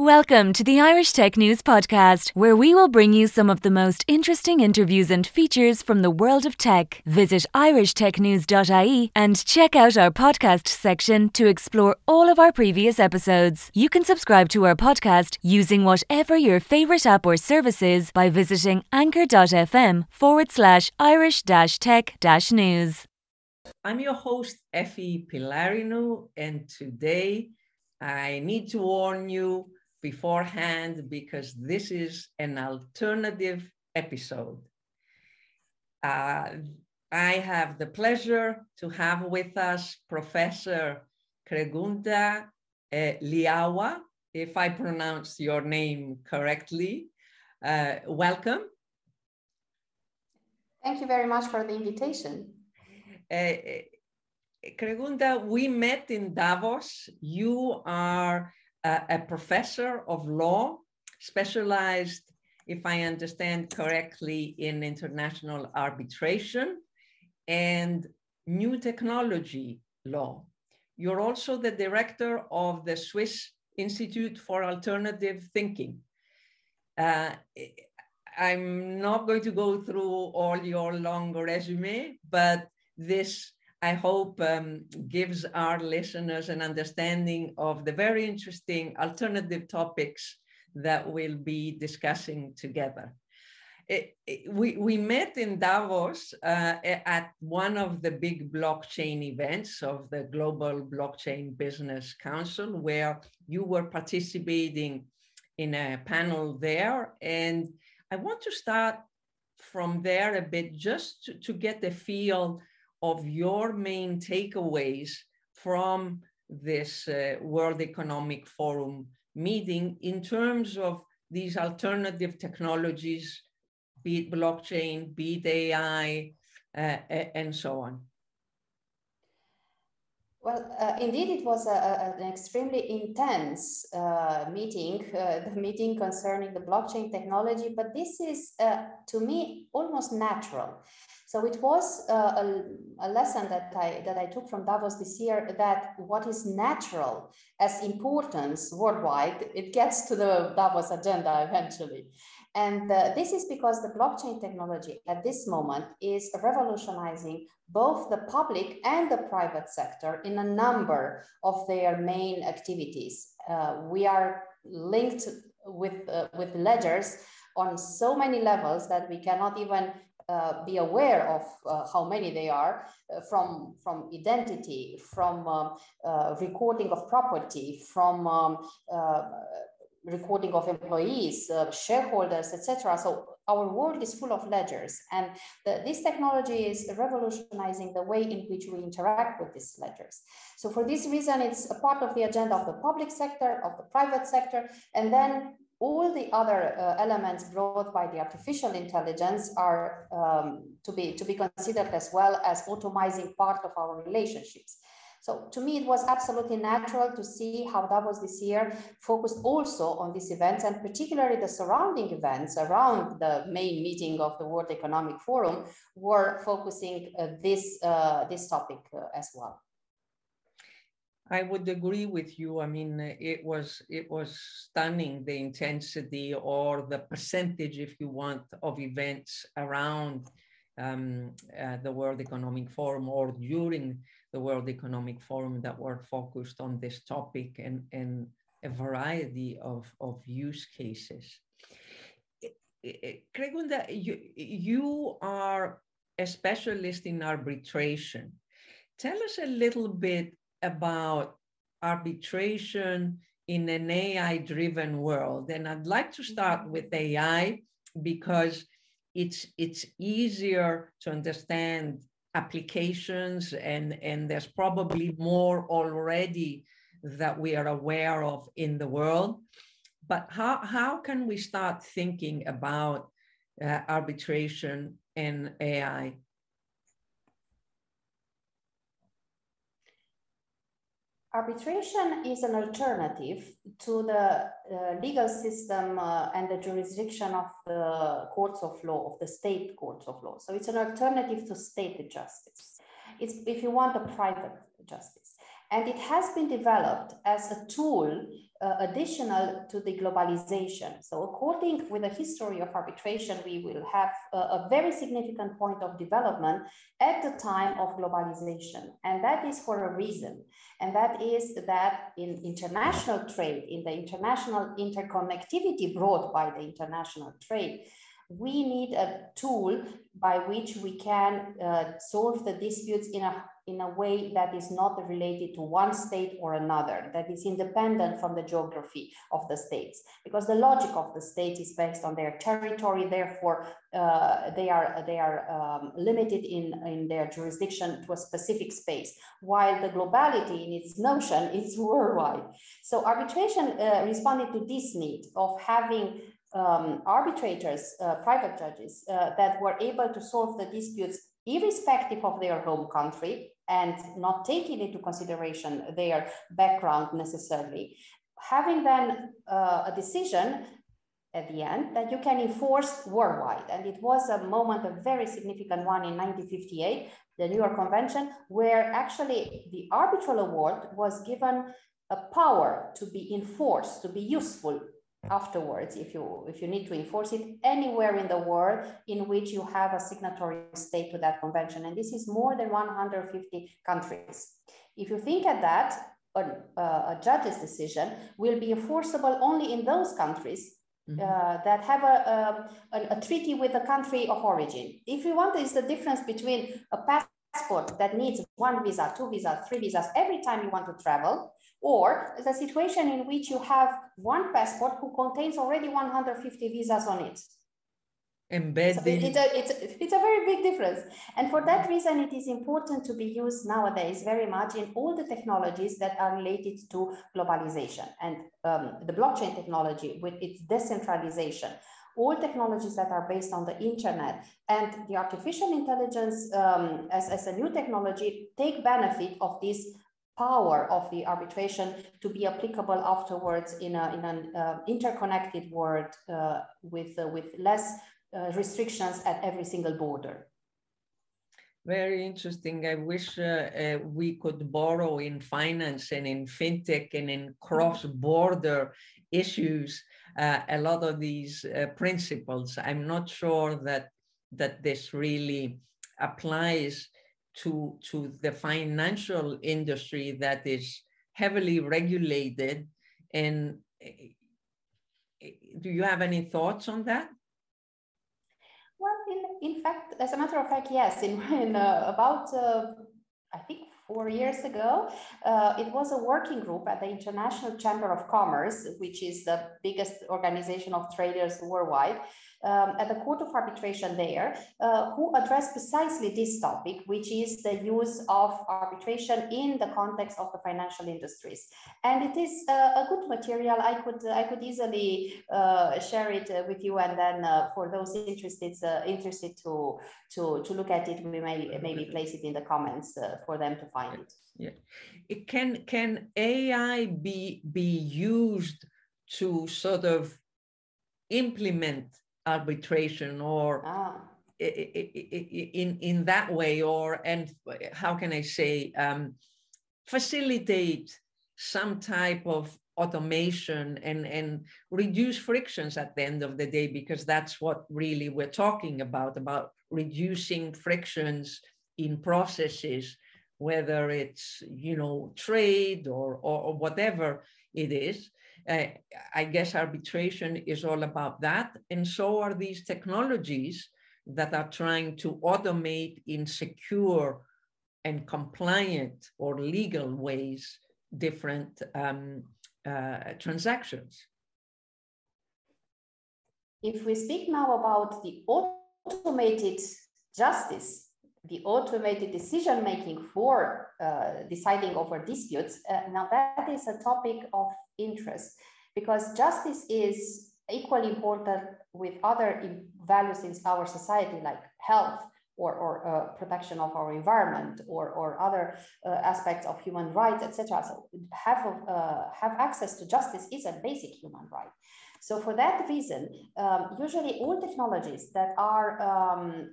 Welcome to the Irish Tech News Podcast, where we will bring you some of the most interesting interviews and features from the world of tech. Visit irishtechnews.ie and check out our podcast section to explore all of our previous episodes. You can subscribe to our podcast using whatever your favourite app or service is by visiting anchor.fm forward slash irish Dash tech Dash news. I'm your host, Efi Pylarinou, and today I need to warn you beforehand because this is an alternative episode. Uh, I have the pleasure to have with us Professor Crenguta uh, Leaua, if I pronounce your name correctly. Uh, welcome. Thank you very much for the invitation. Uh, Crenguta, we met in Davos. You are a, a professor of law, specialized, if I understand correctly, in international arbitration and new technology law. You're also the director of the Swiss Institute for Alternative Thinking. Uh, I'm not going to go through all your long resume, but this I hope um, gives our listeners an understanding of the very interesting alternative topics that we'll be discussing together. It, it, we, we met in Davos uh, at one of the big blockchain events of the Global Blockchain Business Council, where you were participating in a panel there. And I want to start from there a bit just to, to get the feel of your main takeaways from this uh, World Economic Forum meeting in terms of these alternative technologies, be it blockchain, be it AI, uh, and so on? Well, uh, indeed, it was a, a, an extremely intense uh, meeting, uh, the meeting concerning the blockchain technology, but this is, uh, to me, almost natural. So it was uh, a, a, lesson that I, that I took from Davos this year that what is natural as importance worldwide, it gets to the Davos agenda eventually. And uh, this is because the blockchain technology at this moment is revolutionizing both the public and the private sector in a number of their main activities. Uh, we are linked with, uh, with ledgers on so many levels that we cannot even uh, be aware of uh, how many they are uh, from, from identity, from um, uh, recording of property, from um, uh, recording of employees, uh, shareholders, etc. So our world is full of ledgers and the, this technology is revolutionizing the way in which we interact with these ledgers. So for this reason, it's a part of the agenda of the public sector, of the private sector, and then all the other uh, elements brought by the artificial intelligence are um, to, be, to be considered as well as automizing part of our relationships. So to me, it was absolutely natural to see how Davos this year focused also on these events and particularly the surrounding events around the main meeting of the World Economic Forum were focusing uh, this, uh, this topic uh, as well. I would agree with you. I mean, it was it was stunning the intensity or the percentage, if you want, of events around um, uh, the World Economic Forum or during the World Economic Forum that were focused on this topic and, and a variety of, of use cases. Crenguta, you, you are a specialist in arbitration. Tell us a little bit about arbitration in an AI driven world. And I'd like to start mm-hmm. with AI because it's, it's easier to understand applications and, and there's probably more already that we are aware of in the world. But how, how can we start thinking about uh, arbitration and AI? Arbitration is an alternative to the uh, legal system uh, and the jurisdiction of the courts of law, of the state courts of law. So it's an alternative to state justice. It's, if you want, a private justice. And it has been developed as a tool uh, additional to the globalization. So according with the history of arbitration, we will have a, a, very significant point of development at the time of globalization. And that is for a reason. And that is that in international trade, in the international interconnectivity brought by the international trade, we need a tool by which we can uh, solve the disputes in a, in a way that is not related to one state or another, that is independent from the geography of the states. Because the logic of the state is based on their territory, therefore uh, they are, they are um, limited in, in their jurisdiction to a specific space, while the globality in its notion is worldwide. So arbitration uh, responded to this need of having um, arbitrators, uh, private judges, uh, that were able to solve the disputes irrespective of their home country and not taking into consideration their background necessarily. Having then uh, a decision at the end that you can enforce worldwide. And it was a moment, a very significant one in 1958, the New York Convention, where actually the arbitral award was given a power to be enforced, to be useful afterwards if you if you need to enforce it anywhere in the world in which you have a signatory state to that convention and this is more than 150 countries if you think at that a, a judge's decision will be enforceable only in those countries Mm-hmm. Uh, that have a, a, a, treaty with the country of origin. If you want, is the difference between a passport that needs one visa, two visas, three visas every time you want to travel, or the situation in which you have one passport who contains already 150 visas on it. Embedded. So it's, a, it's, a, it's a very big difference. And for that reason, it is important to be used nowadays very much in all the technologies that are related to globalization and um, the blockchain technology with its decentralization all technologies that are based on the internet and the artificial intelligence um, as, as a new technology take benefit of this power of the arbitration to be applicable afterwards in, a, in an uh, interconnected world uh, with, uh, with less uh, restrictions at every single border. Very interesting. I wish uh, uh, we could borrow in finance and in fintech and in cross-border issues a lot of these principles. I'm not sure that that this really applies to, to the financial industry that is heavily regulated. And eh, do you have any thoughts on that? Well, in, in fact, as a matter of fact, yes. In, in uh, about, uh, I think, four years ago, uh, it was a working group at the International Chamber of Commerce, which is the biggest organization of traders worldwide, um, at the Court of Arbitration there, uh, who addressed precisely this topic, which is the use of arbitration in the context of the financial industries. And it is uh, a good material. I could I could easily uh, share it uh, with you, and then uh, for those interested uh, interested to to to look at it, we may maybe place it in the comments for them to find it. Yeah, it can can AI be be used to sort of implement arbitration or ah. in in that way or and how can i say um, facilitate some type of automation and and reduce frictions at the end of the day because that's what really we're talking about about reducing frictions in processes whether it's you know trade or or, or whatever it is I guess arbitration is all about that. And so are these technologies that are trying to automate in secure and compliant or legal ways different um, uh, transactions. If we speak now about the automated justice, the automated decision making for uh, deciding over disputes, uh, now that is a topic of interest because justice is equally important with other values in our society like health or, or uh, protection of our environment or, or other uh, aspects of human rights, etc. So have, uh, have access to justice is a basic human right. So for that reason, um, usually all technologies that are um,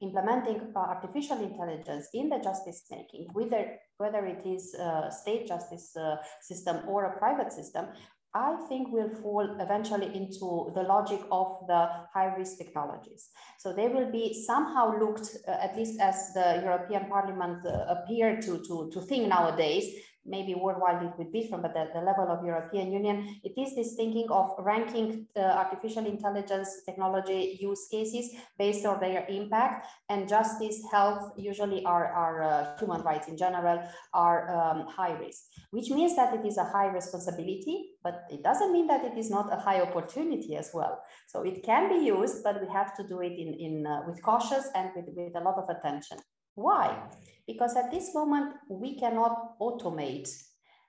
implementing uh, artificial intelligence in the justice making, whether, whether it is a state justice uh, system or a private system, I think will fall eventually into the logic of the high risk technologies. So they will be somehow looked, uh, at least as the European Parliament uh, appear to, to, to think nowadays, maybe worldwide it would be different, but at the level of European Union, it is this thinking of ranking uh, artificial intelligence technology use cases based on their impact and justice, health, usually are, are uh, human rights in general, are um, high risk, which means that it is a high responsibility, but it doesn't mean that it is not a high opportunity as well. So it can be used, but we have to do it in, in uh, with cautious and with, with a lot of attention. Why? Because at this moment, we cannot automate,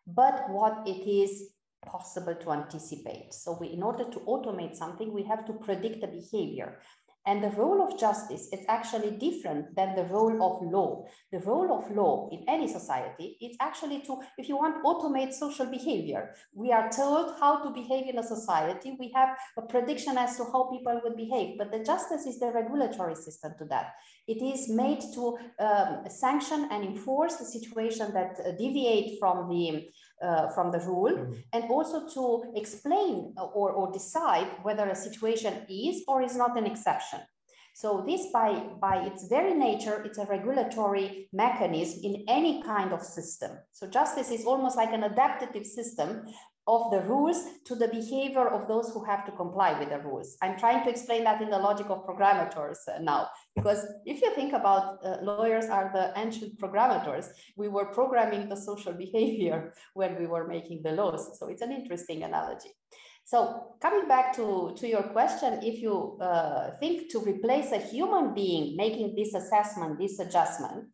but what it is possible to anticipate. So we, in order to automate something, we have to predict the behavior. And the role of justice is actually different than the role of law. The role of law in any society is actually to, if you want, automate social behavior. We are told how to behave in a society. We have a prediction as to how people would behave, but the justice is the regulatory system to that. It is made to um, sanction and enforce the situation that uh, deviate from the uh, from the rule mm. and also to explain or, or decide whether a situation is or is not an exception. So this by, by its very nature, it's a regulatory mechanism in any kind of system. So justice is almost like an adaptive system of the rules to the behavior of those who have to comply with the rules. I'm trying to explain that in the logic of programmators uh, now, because if you think about uh, lawyers are the ancient programmators, we were programming the social behavior when we were making the laws. So it's an interesting analogy. So coming back to, to your question, if you uh, think to replace a human being making this assessment, this adjustment,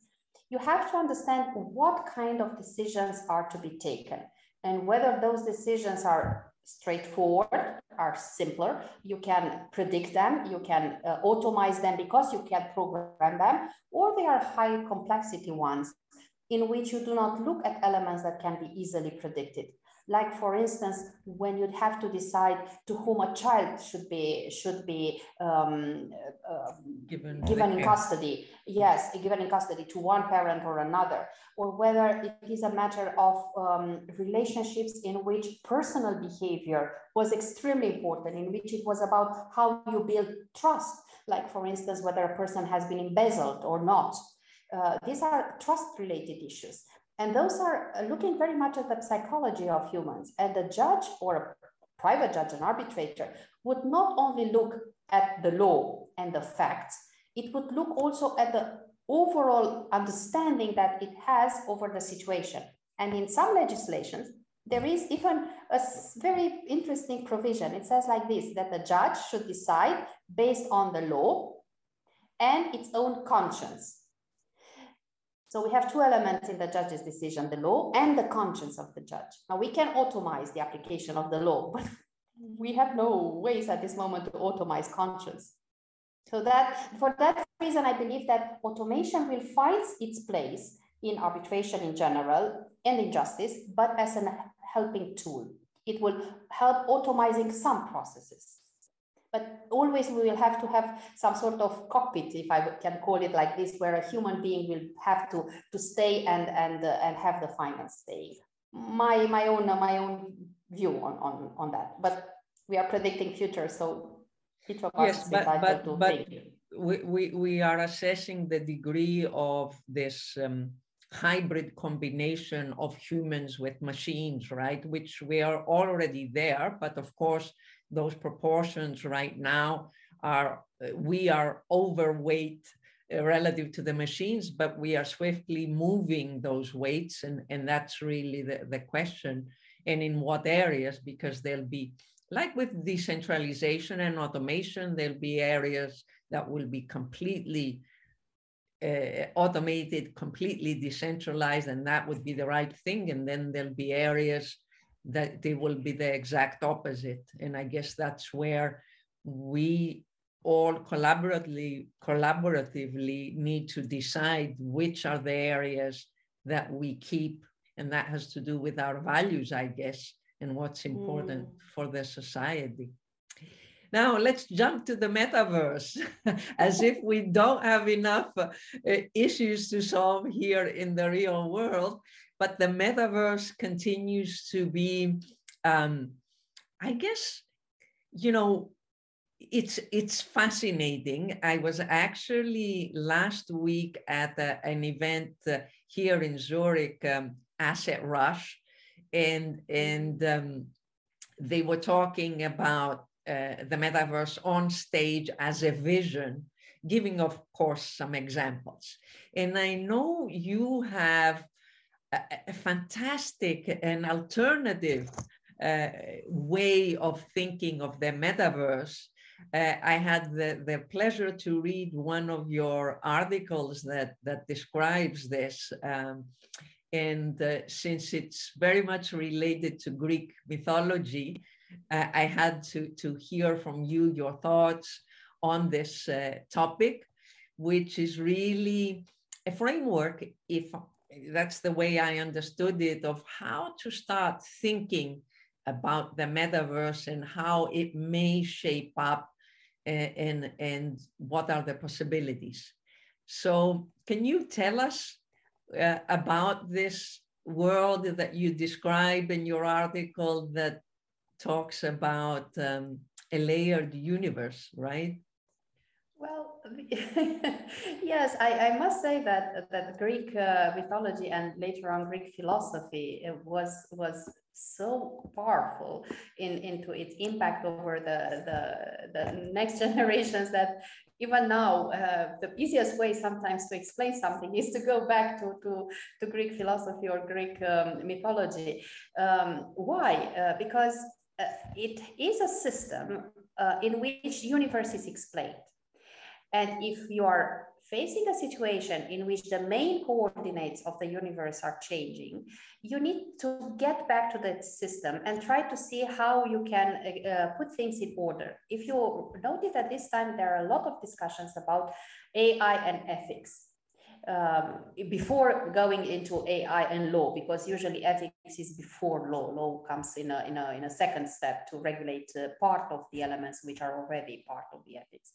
you have to understand what kind of decisions are to be taken and whether those decisions are straightforward, are simpler, you can predict them, you can uh, automize them because you can program them, or they are high complexity ones in which you do not look at elements that can be easily predicted like for instance when you'd have to decide to whom a child should be should be um, uh, given, given in custody. Yes given in custody to one parent or another or whether it is a matter of um, relationships in which personal behavior was extremely important in which it was about how you build trust. Like for instance whether a person has been embezzled or not. Uh, these are trust related issues and those are uh, looking very much at the psychology of humans. And the judge or a private judge, an arbitrator, would not only look at the law and the facts, it would look also at the overall understanding that it has over the situation. And in some legislations, there is even a very interesting provision. It says like this that the judge should decide based on the law and its own conscience. So we have two elements in the judge's decision, the law and the conscience of the judge. Now we can automize the application of the law, but we have no ways at this moment to automize conscience. So that for that reason, I believe that automation will find its place in arbitration in general and in justice, but as a helping tool. It will help automizing some processes but always we will have to have some sort of cockpit if i can call it like this where a human being will have to to stay and and uh, and have the final say. My my own uh, my own view on on on that. But we are predicting future so each of us yes, but, but, but we, we we are assessing the degree of this um, hybrid combination of humans with machines right which we are already there but of course those proportions right now are we are overweight uh, relative to the machines, but we are swiftly moving those weights, and, and that's really the, the question. And in what areas, because there'll be, like with decentralization and automation, there'll be areas that will be completely uh, automated, completely decentralized, and that would be the right thing. And then there'll be areas that they will be the exact opposite. And I guess that's where we all collaboratively, collaboratively need to decide which are the areas that we keep. And that has to do with our values, I guess, and what's important mm. for the society. Now let's jump to the metaverse, as if we don't have enough uh, issues to solve here in the real world. But the metaverse continues to be, um, I guess, you know, it's it's fascinating. I was actually last week at a, an event uh, here in Zurich, um, Asset Rush, and and um, they were talking about uh, the metaverse on stage as a vision, giving, of course, some examples. And I know you have a, fantastic and alternative uh, way of thinking of the metaverse. Uh, I had the, the pleasure to read one of your articles that, that describes this. Um, and uh, since it's very much related to Greek mythology, uh, I had to, to hear from you your thoughts on this uh, topic, which is really a framework, if that's the way I understood it, of how to start thinking about the metaverse and how it may shape up and, uh, and, and what are the possibilities. So, can you tell us uh, about this world that you describe in your article that talks about um, a layered universe, right? Well, yes, I, I, must say that that Greek uh, mythology and later on Greek philosophy was was so powerful in into its impact over the the, the next generations that even now uh, the easiest way sometimes to explain something is to go back to to, to Greek philosophy or Greek um, mythology. Um, why? Uh, because uh, it is a system uh, in which universe is explained. And if you are facing a situation in which the main coordinates of the universe are changing, you need to get back to that system and try to see how you can uh, uh put things in order. If you notice that this time, there are a lot of discussions about AI and ethics um, before going into AI and law, because usually ethics is before law. Law comes in a, in a, in a second step to regulate uh, part of the elements which are already part of the ethics.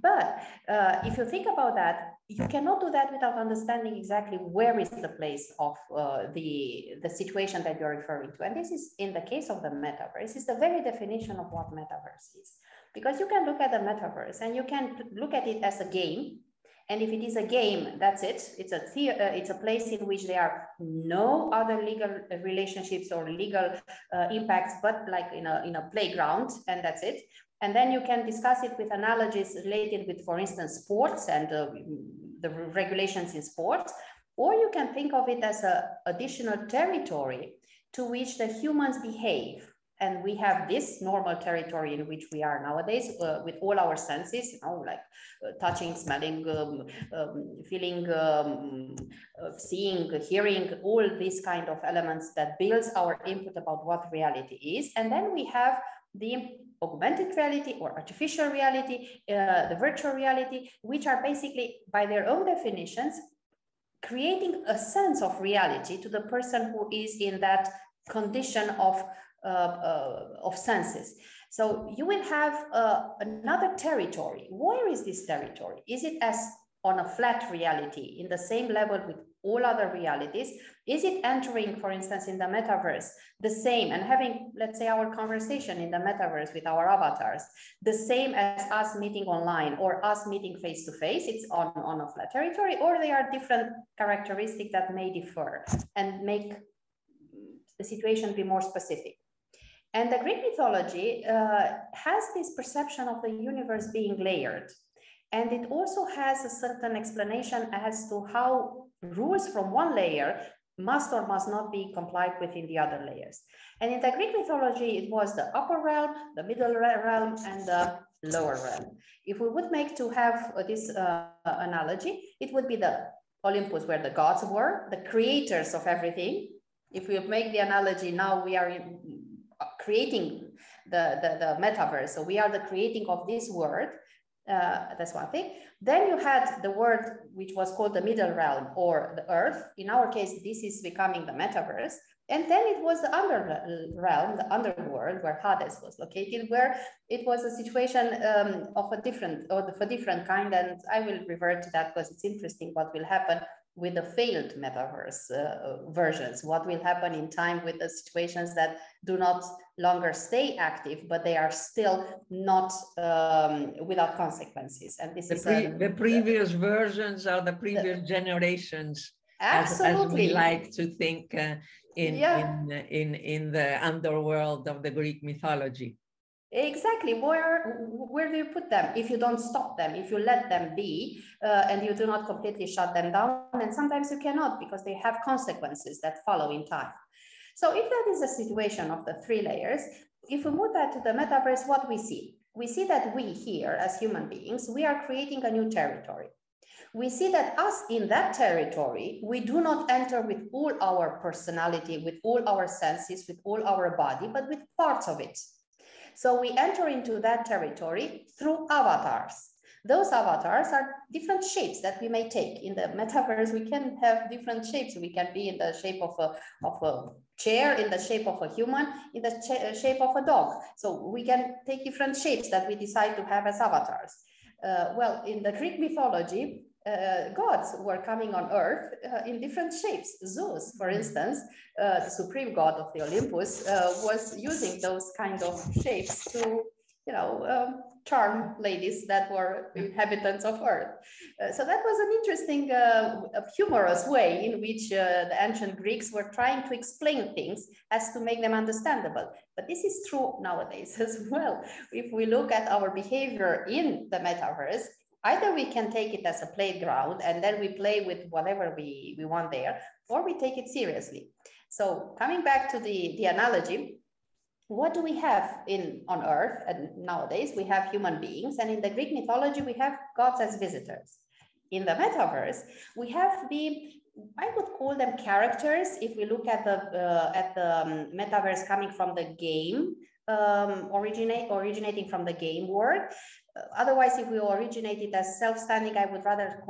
But uh, if you think about that, you cannot do that without understanding exactly where is the place of uh, the, the situation that you're referring to. And this is in the case of the metaverse, is the very definition of what metaverse is. Because you can look at the metaverse and you can look at it as a game and if it is a game, that's it. It's a uh, it's a place in which there are no other legal relationships or legal uh, impacts, but like in a in a playground, and that's it. And then you can discuss it with analogies related with, for instance, sports and uh, the regulations in sports, or you can think of it as a additional territory to which the humans behave. And we have this normal territory in which we are nowadays uh, with all our senses you know like uh, touching smelling um, um, feeling um, uh, seeing hearing all these kind of elements that builds our input about what reality is. And then we have the augmented reality or artificial reality uh, the virtual reality which are basically by their own definitions creating a sense of reality to the person who is in that condition of uh, uh, of senses. So you will have uh, another territory. Where is this territory? Is it as on a flat reality in the same level with all other realities? Is it entering, for instance, in the metaverse, the same and having, let's say, our conversation in the metaverse with our avatars, the same as us meeting online or us meeting face to face? It's on, on a flat territory, or they are different characteristics that may differ and make the situation be more specific. And the Greek mythology uh, has this perception of the universe being layered. And it also has a certain explanation as to how rules from one layer must or must not be complied with in the other layers. And in the Greek mythology, it was the upper realm, the middle realm, and the lower realm. If we would make to have this uh, analogy, it would be the Olympus where the gods were, the creators of everything. If we make the analogy now, we are creating the, the, the metaverse. So we are the creating of this world. Uh, that's one thing. Then you had the word which was called the middle realm or the earth. In our case, this is becoming the metaverse. And then it was the under realm, the underworld, where Hades was located, where it was a situation um, of a different or of a different kind. And I will revert to that because it's interesting what will happen with the failed metaverse uh, versions. What will happen in time with the situations that do not longer stay active, but they are still not um, without consequences. And this the is pre- a, the previous versions are the previous the, generations. Absolutely. As, as, we like to think uh, in, yeah. in, in, in the underworld of the Greek mythology. Exactly. Where where do you put them? If you don't stop them, if you let them be, uh, and you do not completely shut them down, and sometimes you cannot because they have consequences that follow in time. So if that is a situation of the three layers, if we move that to the metaverse, what we see? We see that we here as human beings, we are creating a new territory. We see that us in that territory, we do not enter with all our personality, with all our senses, with all our body, but with parts of it. So we enter into that territory through avatars. Those avatars are different shapes that we may take. In the metaverse, we can have different shapes. We can be in the shape of a, of a chair, in the shape of a human, in the shape of a dog. So we can take different shapes that we decide to have as avatars. Uh, well, in the Greek mythology, uh, gods were coming on earth uh, in different shapes. Zeus, for mm-hmm. instance, uh, the supreme god of the Olympus, uh, was using those kind of shapes to, you know, um, charm ladies that were inhabitants of earth. Uh, so that was an interesting, uh, humorous way in which the ancient Greeks were trying to explain things as to make them understandable. But this is true nowadays as well. If we look at our behavior in the metaverse, either we can take it as a playground and then we play with whatever we, we want there, or we take it seriously. So coming back to the, the analogy, what do we have in on earth? And nowadays we have human beings and in the greek mythology we have gods as visitors. In the metaverse we have the i would call them characters if we look at the uh, at the um, metaverse coming from the game um, originate originating from the game world otherwise, if we originated as self-standing, I would rather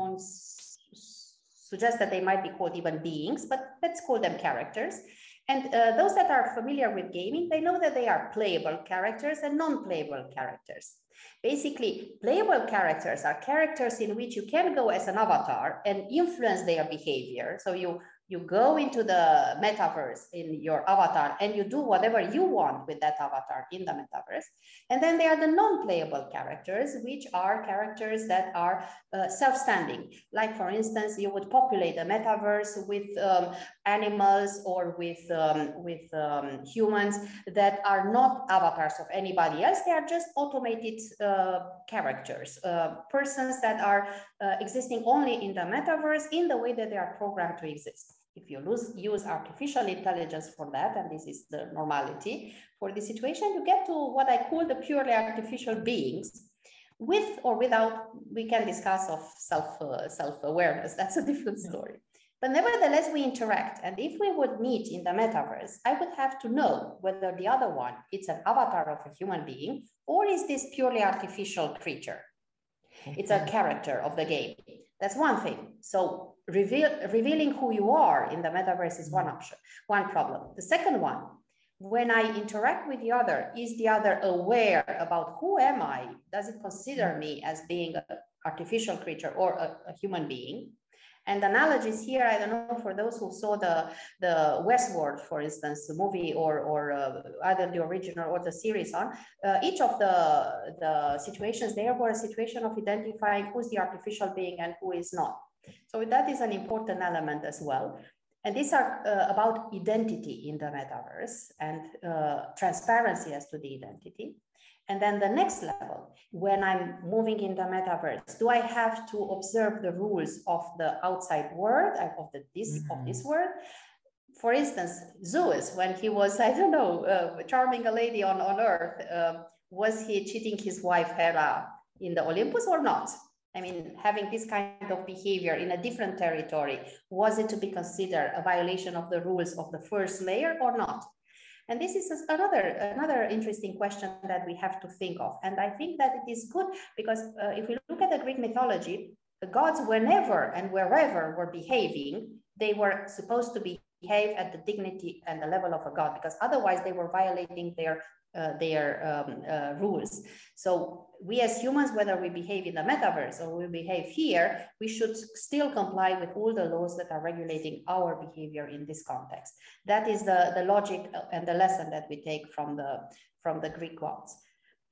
suggest that they might be called even beings, but let's call them characters. And uh, those that are familiar with gaming, they know that they are playable characters and non-playable characters. Basically, playable characters are characters in which you can go as an avatar and influence their behavior. So you you go into the metaverse in your avatar and you do whatever you want with that avatar in the metaverse. And then there are the non-playable characters, which are characters that are uh, self-standing. Like for instance, you would populate a metaverse with um, animals or with, um, with um, humans that are not avatars of anybody else. They are just automated uh, characters, uh, persons that are uh, existing only in the metaverse in the way that they are programmed to exist. If you lose, use artificial intelligence for that, and this is the normality for the situation, you get to what I call the purely artificial beings with or without, we can discuss of self, uh, self-awareness. That's a different story. But nevertheless, we interact. And if we would meet in the metaverse, I would have to know whether the other one, it's an avatar of a human being, or is this purely artificial creature? It's a character of the game. That's one thing. So reveal, revealing who you are in the metaverse is one option, one problem. The second one, when I interact with the other, is the other aware about who am I? Does it consider mm. me as being an artificial creature or a, a human being? And analogies here, I don't know, for those who saw the, the Westworld, for instance, the movie or, or uh, either the original or the series on, uh, each of the, the situations there were a situation of identifying who's the artificial being and who is not. So that is an important element as well. And these are uh, about identity in the metaverse and uh, transparency as to the identity. And then the next level, when I'm moving in the metaverse, do I have to observe the rules of the outside world, uh, of the this mm-hmm. of this world? For instance, Zeus, when he was, I don't know, uh, charming a lady on, on earth, uh, was he cheating his wife Hera in the Olympus or not? I mean, having this kind of behavior in a different territory, was it to be considered a violation of the rules of the first layer or not? And this is another, another interesting question that we have to think of. And I think that it is good because uh, if we look at the Greek mythology, the gods, whenever and wherever were behaving, they were supposed to be behave at the dignity and the level of a god, because otherwise they were violating their uh, their um, uh, rules. So we as humans, whether we behave in the metaverse or we behave here, we should still comply with all the laws that are regulating our behavior in this context. That is the, the logic and the lesson that we take from the, from the Greek gods.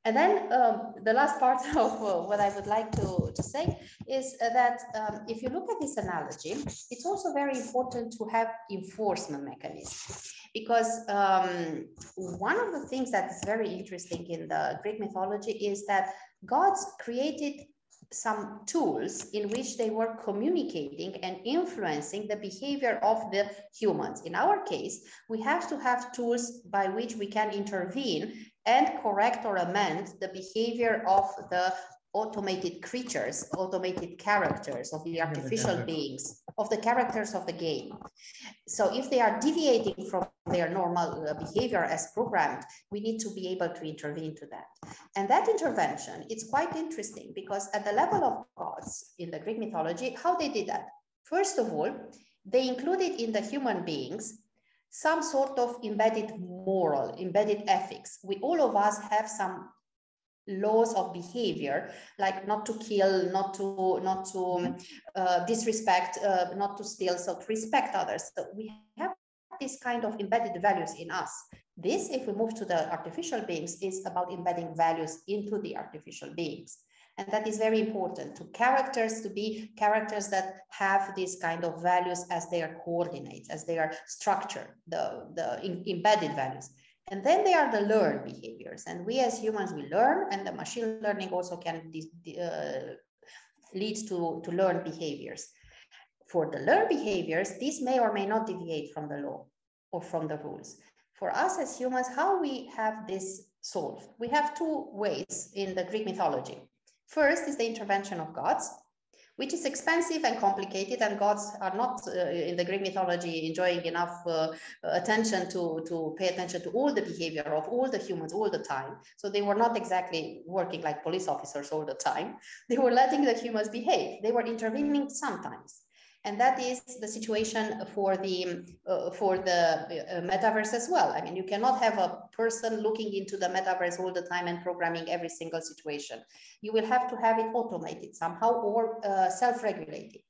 And then um, the last part of uh, what I would like to, to say is uh, that um, if you look at this analogy, it's also very important to have enforcement mechanisms. Because um, one of the things that is very interesting in the Greek mythology is that gods created some tools in which they were communicating and influencing the behavior of the humans. In our case, we have to have tools by which we can intervene and correct or amend the behavior of the automated creatures, automated characters of the artificial beings, of the characters of the game. So if they are deviating from their normal uh, behavior as programmed, we need to be able to intervene to that. And that intervention, it's quite interesting because at the level of gods in the Greek mythology, how they did that? First of all, they included in the human beings some sort of embedded moral, embedded ethics. We all of us have some laws of behavior like not to kill not to not to um, uh, disrespect uh, not to steal so to respect others. So we have this kind of embedded values in us. This if we move to the artificial beings is about embedding values into the artificial beings and that is very important to characters to be characters that have these kind of values as their coordinates as their structure the the in, embedded values and then they are the learned behaviors. And we as humans, we learn, and the machine learning also can uh, lead to, to learned behaviors. For the learned behaviors, these may or may not deviate from the law or from the rules. For us as humans, how we have this solved? We have two ways in the Greek mythology. First is the intervention of gods, which is expensive and complicated and gods are not uh, in the Greek mythology enjoying enough uh, attention to, to pay attention to all the behavior of all the humans all the time. So they were not exactly working like police officers all the time. They were letting the humans behave. They were intervening sometimes and that is the situation for the uh, for the uh, metaverse as well. I mean you cannot have a person looking into the metaverse all the time and programming every single situation. You will have to have it automated somehow or uh, self-regulated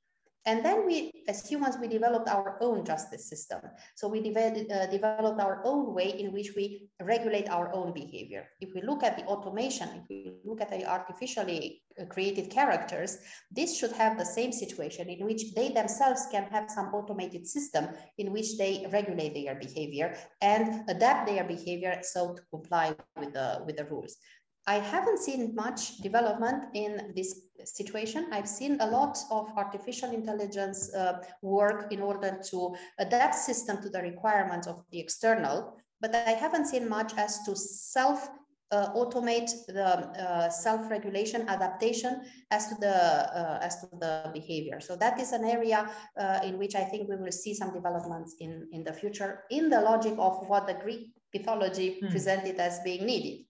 and then we, as humans, we developed our own justice system. So we developed, uh, developed our own way in which we regulate our own behavior. If we look at the automation, if we look at the artificially uh, created characters, this should have the same situation in which they themselves can have some automated system in which they regulate their behavior and adapt their behavior so to comply with the, with the rules. I haven't seen much development in this situation. I've seen a lot of artificial intelligence uh, work in order to adapt system to the requirements of the external, but I haven't seen much as to self uh, automate the uh, self-regulation adaptation as to the uh, as to the behavior. So that is an area uh, in which I think we will see some developments in in the future in the logic of what the Greek mythology mm. presented as being needed.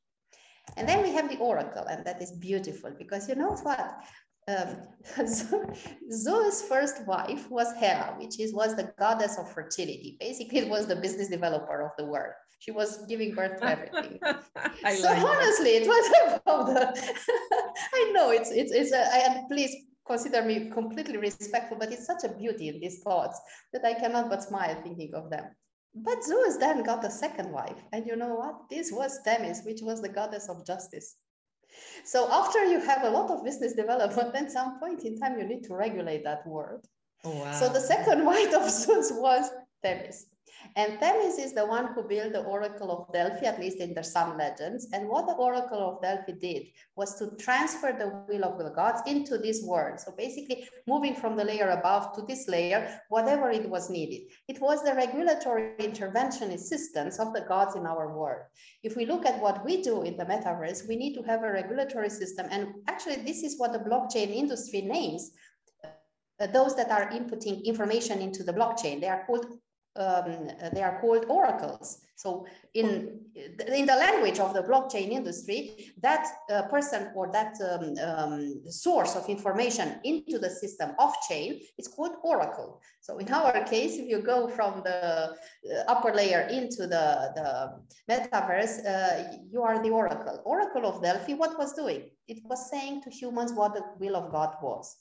And then we have the oracle, and that is beautiful because you know what? Um, Zeus' first wife was Hera, which is, was the goddess of fertility. Basically, it was the business developer of the world. She was giving birth to everything. so like honestly, that. it was about the. I know it's it's it's. A, and please consider me completely respectful, but it's such a beauty in these thoughts that I cannot but smile thinking of them. But Zeus then got a second wife. And you know what? This was Themis, which was the goddess of justice. So after you have a lot of business development, at some point in time, you need to regulate that world. Oh, wow. So the second wife of Zeus was Themis. And Themis is the one who built the Oracle of Delphi, at least in the some legends. And what the Oracle of Delphi did was to transfer the will of the gods into this world. So basically, moving from the layer above to this layer, whatever it was needed. It was the regulatory intervention assistance of the gods in our world. If we look at what we do in the metaverse, we need to have a regulatory system. And actually, this is what the blockchain industry names uh, those that are inputting information into the blockchain. They are called um, they are called oracles. So in, in the language of the blockchain industry, that uh, person or that um, um, source of information into the system off chain is called oracle. So in our case, if you go from the uh, upper layer into the, the metaverse, uh, you are the oracle. Oracle of Delphi, what was doing? It was saying to humans what the will of God was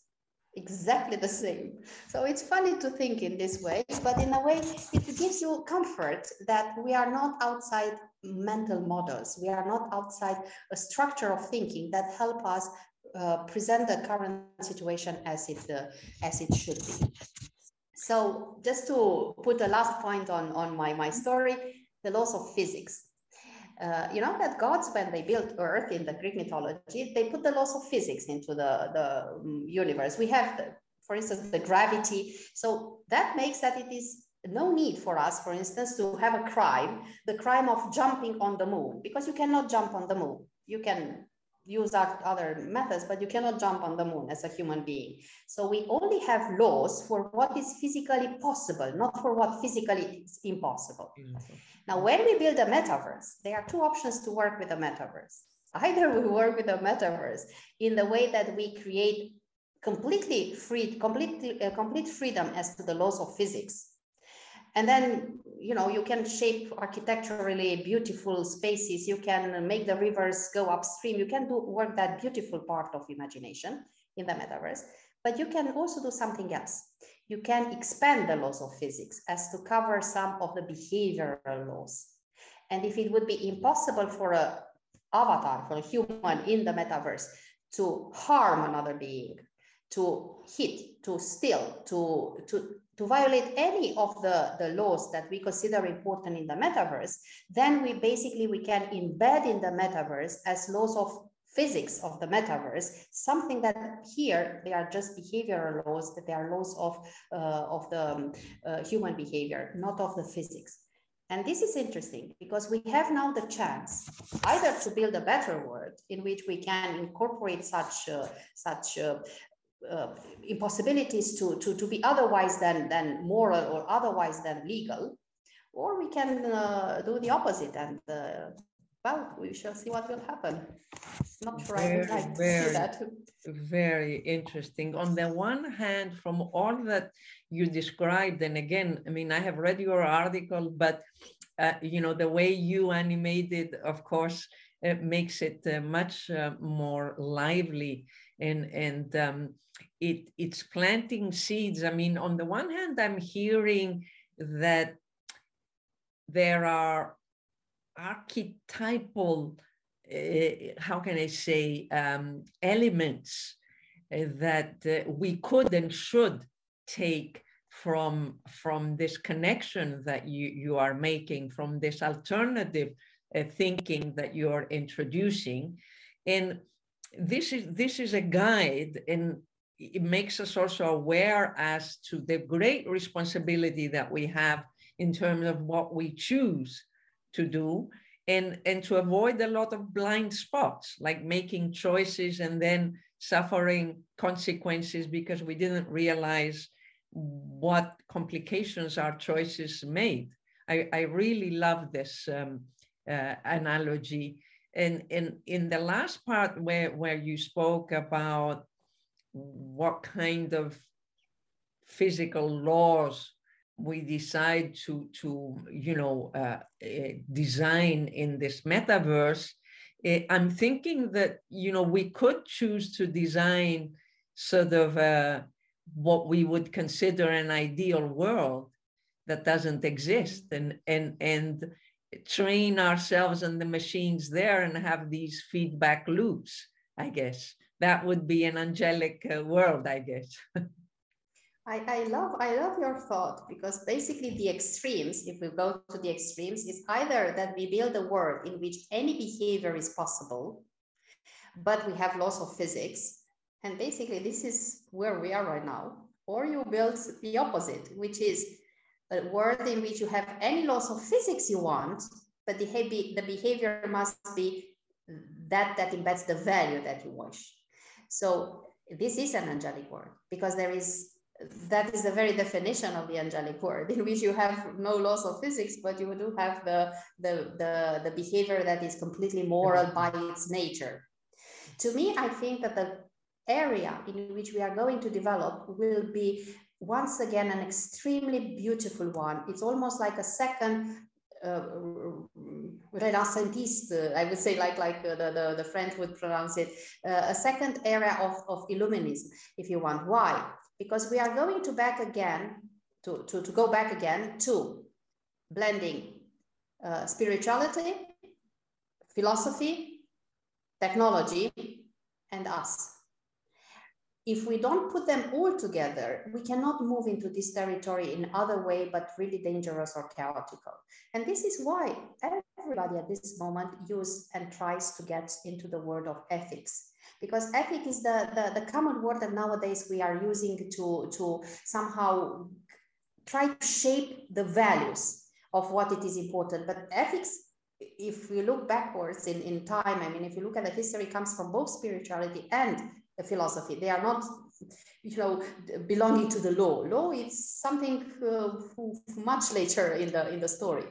exactly the same. So it's funny to think in this way, but in a way, it gives you comfort that we are not outside mental models. We are not outside a structure of thinking that help us uh, present the current situation as it, uh, as it should be. So just to put a last point on, on my, my story, the laws of physics. Uh, you know that gods, when they built Earth in the Greek mythology, they put the laws of physics into the, the um, universe. We have, the, for instance, the gravity. So that makes that it is no need for us, for instance, to have a crime, the crime of jumping on the moon, because you cannot jump on the moon. You can use other methods, but you cannot jump on the moon as a human being. So we only have laws for what is physically possible, not for what physically is impossible. Mm-hmm. Now, when we build a metaverse, there are two options to work with a metaverse. Either we work with a metaverse in the way that we create completely free, completely, uh, complete freedom as to the laws of physics. And then you know you can shape architecturally beautiful spaces. You can make the rivers go upstream. You can do work that beautiful part of imagination in the metaverse. But you can also do something else. You can expand the laws of physics as to cover some of the behavioral laws. And if it would be impossible for a avatar for a human in the metaverse to harm another being to hit to steal to to to violate any of the, the laws that we consider important in the metaverse, then we basically, we can embed in the metaverse as laws of physics of the metaverse, something that here they are just behavioral laws, that they are laws of, uh, of the um, uh, human behavior, not of the physics. And this is interesting because we have now the chance either to build a better world in which we can incorporate such, uh, such uh, uh, impossibilities to, to, to be otherwise than, than moral or otherwise than legal, or we can uh, do the opposite and uh, well, we shall see what will happen. Not sure very, I would like very, to see that. Very interesting. On the one hand, from all that you described, and again, I mean, I have read your article, but uh, you know, the way you animated, of course, it makes it uh, much uh, more lively and and um, it it's planting seeds. I mean, on the one hand, I'm hearing that there are archetypal, uh, how can I say, um, elements uh, that uh, we could and should take from from this connection that you you are making from this alternative uh, thinking that you are introducing and this is this is a guide and it makes us also aware as to the great responsibility that we have in terms of what we choose to do and and to avoid a lot of blind spots like making choices and then suffering consequences because we didn't realize what complications our choices made. I, I really love this um, uh, analogy. And in in the last part where where you spoke about what kind of physical laws we decide to to you know uh, uh, design in this metaverse uh, i'm thinking that you know we could choose to design sort of uh, what we would consider an ideal world that doesn't exist and and and train ourselves and the machines there and have these feedback loops, I guess. That would be an angelic uh, world, I guess. I, I love I love your thought because basically the extremes, if we go to the extremes, is either that we build a world in which any behavior is possible, but we have laws of physics. And basically this is where we are right now. Or you build the opposite, which is a world in which you have any laws of physics you want, but the, the behavior must be that that embeds the value that you wish. So this is an angelic world because there is that is the very definition of the angelic world in which you have no laws of physics but you do have the the the, the behavior that is completely moral by its nature. To me i think that the area in which we are going to develop will be once again an extremely beautiful one. It's almost like a second uh, I would say, like like the, the, the French would pronounce it, uh, a second era of, of Illuminism, if you want. Why? because we are going to back again, to, to, to go back again to blending uh, spirituality, philosophy, technology, and us. If we don't put them all together, we cannot move into this territory in other way, but really dangerous or chaotical. And this is why everybody at this moment use and tries to get into the world of ethics because ethic is the, the, the common word that nowadays we are using to, to somehow try to shape the values of what it is important. But ethics, if we look backwards in, in time, I mean, if you look at the history, comes from both spirituality and philosophy. They are not, you know, belonging to the law. Law is something uh, much later in the in the story.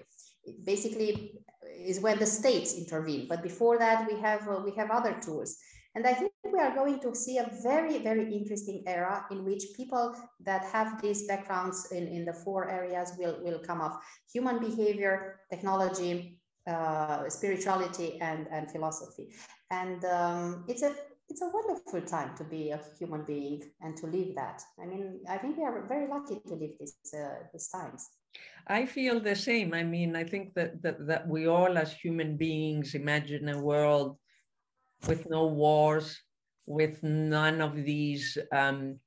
It basically, is when the states intervene. But before that, we have uh, we have other tools. And I think we are going to see a very, very interesting era in which people that have these backgrounds in, in the four areas will, will come off human behavior, technology, uh, spirituality, and, and philosophy. And um, it's a it's a wonderful time to be a human being and to live that. I mean, I think we are very lucky to live this, uh, these times. I feel the same. I mean, I think that, that that we all as human beings imagine a world with no wars, with none of these um,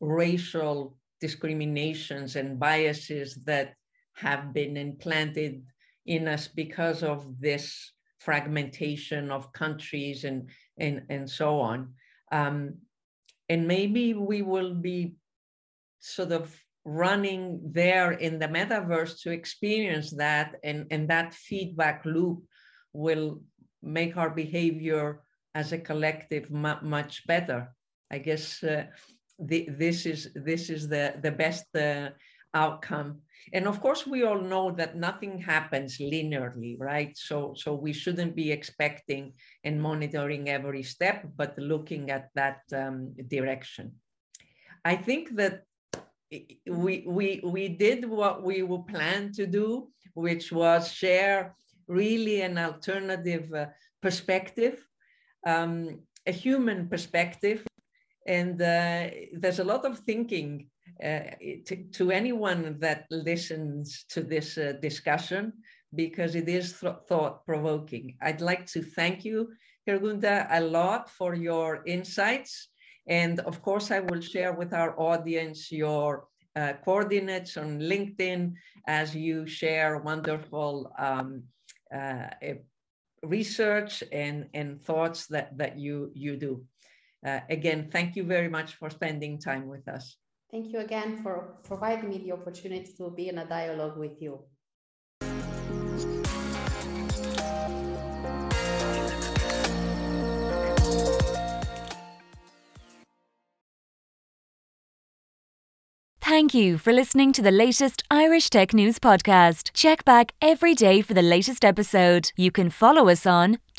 racial discriminations and biases that have been implanted in us because of this fragmentation of countries and and and so on um, and maybe we will be sort of running there in the metaverse to experience that and and that feedback loop will make our behavior as a collective much better. I guess uh, the, this is this is the the best uh, outcome. And of course, we all know that nothing happens linearly, right? So so we shouldn't be expecting and monitoring every step, but looking at that um, direction. I think that we we we did what we were planned to do, which was share really an alternative uh, perspective, um, a human perspective, and uh, there's a lot of thinking uh, to, to, anyone that listens to this uh, discussion because it is th thought provoking. I'd like to thank you, Crenguta, a lot for your insights. And of course, I will share with our audience your uh, coordinates on LinkedIn as you share wonderful um, uh, research and, and thoughts that, that you, you do. Uh, again, thank you very much for spending time with us. Thank you again for providing me the opportunity to be in a dialogue with you. Thank you for listening to the latest Irish Tech News podcast. Check back every day for the latest episode. You can follow us on